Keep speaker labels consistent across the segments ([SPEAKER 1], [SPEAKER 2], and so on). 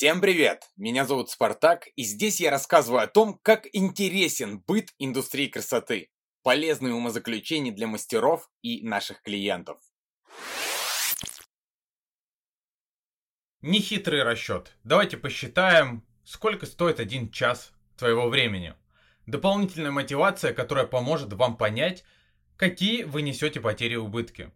[SPEAKER 1] Всем привет! Меня зовут Спартак, и здесь я рассказываю о том, как интересен быт индустрии красоты, полезные умозаключения для мастеров и наших клиентов.
[SPEAKER 2] Нехитрый расчет. Давайте посчитаем, сколько стоит один час твоего времени. Дополнительная мотивация, которая поможет вам понять, какие вы несете потери и убытки.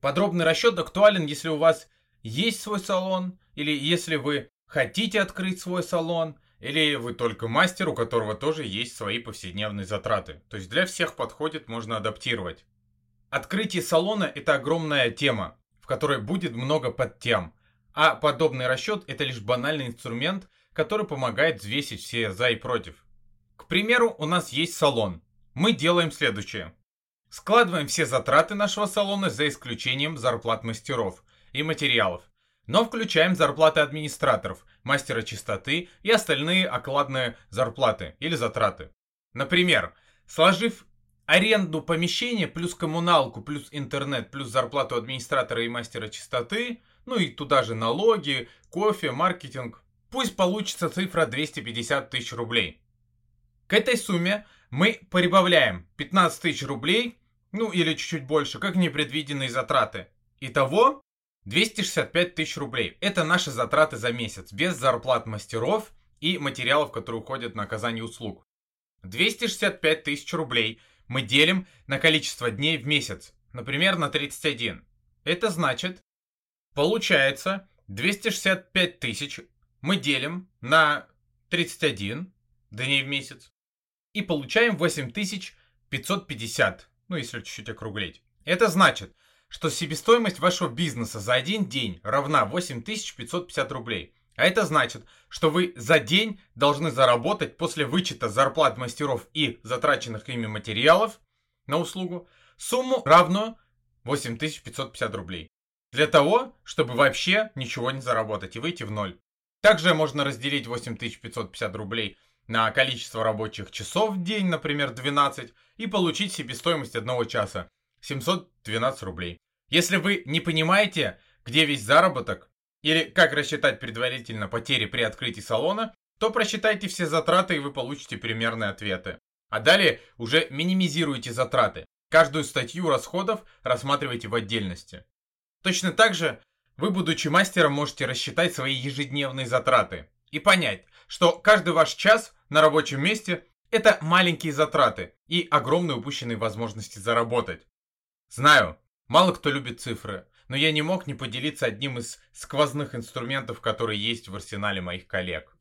[SPEAKER 2] Подробный расчет актуален, если у вас есть свой салон, или если вы хотите открыть свой салон, или вы только мастер, у которого тоже есть свои повседневные затраты. То есть для всех подходит, можно адаптировать. Открытие салона – это огромная тема, в которой будет много подтем. А подобный расчет – это лишь банальный инструмент, который помогает взвесить все за и против. К примеру, у нас есть салон. Мы делаем следующее. Складываем все затраты нашего салона за исключением зарплат мастеров и материалов. Но включаем зарплаты администраторов, мастера чистоты и остальные окладные зарплаты или затраты. Например, сложив аренду помещения плюс коммуналку, плюс интернет, плюс зарплату администратора и мастера чистоты, ну и туда же налоги, кофе, маркетинг, пусть получится цифра 250 тысяч рублей. К этой сумме мы прибавляем 15 тысяч рублей, ну или чуть-чуть больше, как непредвиденные затраты. Итого 265 тысяч рублей. Это наши затраты за месяц, без зарплат мастеров и материалов, которые уходят на оказание услуг. 265 тысяч рублей мы делим на количество дней в месяц, например, на 31. Это значит, получается 265 тысяч мы делим на 31 дней в месяц и получаем 8550, ну если чуть-чуть округлить. Это значит, что себестоимость вашего бизнеса за один день равна 8550 рублей. А это значит, что вы за день должны заработать после вычета зарплат мастеров и затраченных ими материалов на услугу сумму равную 8550 рублей. Для того, чтобы вообще ничего не заработать и выйти в ноль. Также можно разделить 8550 рублей на количество рабочих часов в день, например, 12, и получить себестоимость одного часа 712 рублей. Если вы не понимаете, где весь заработок, или как рассчитать предварительно потери при открытии салона, то просчитайте все затраты и вы получите примерные ответы. А далее уже минимизируйте затраты. Каждую статью расходов рассматривайте в отдельности. Точно так же вы, будучи мастером, можете рассчитать свои ежедневные затраты и понять, что каждый ваш час на рабочем месте – это маленькие затраты и огромные упущенные возможности заработать. Знаю, Мало кто любит цифры, но я не мог не поделиться одним из сквозных инструментов, которые есть в арсенале моих коллег.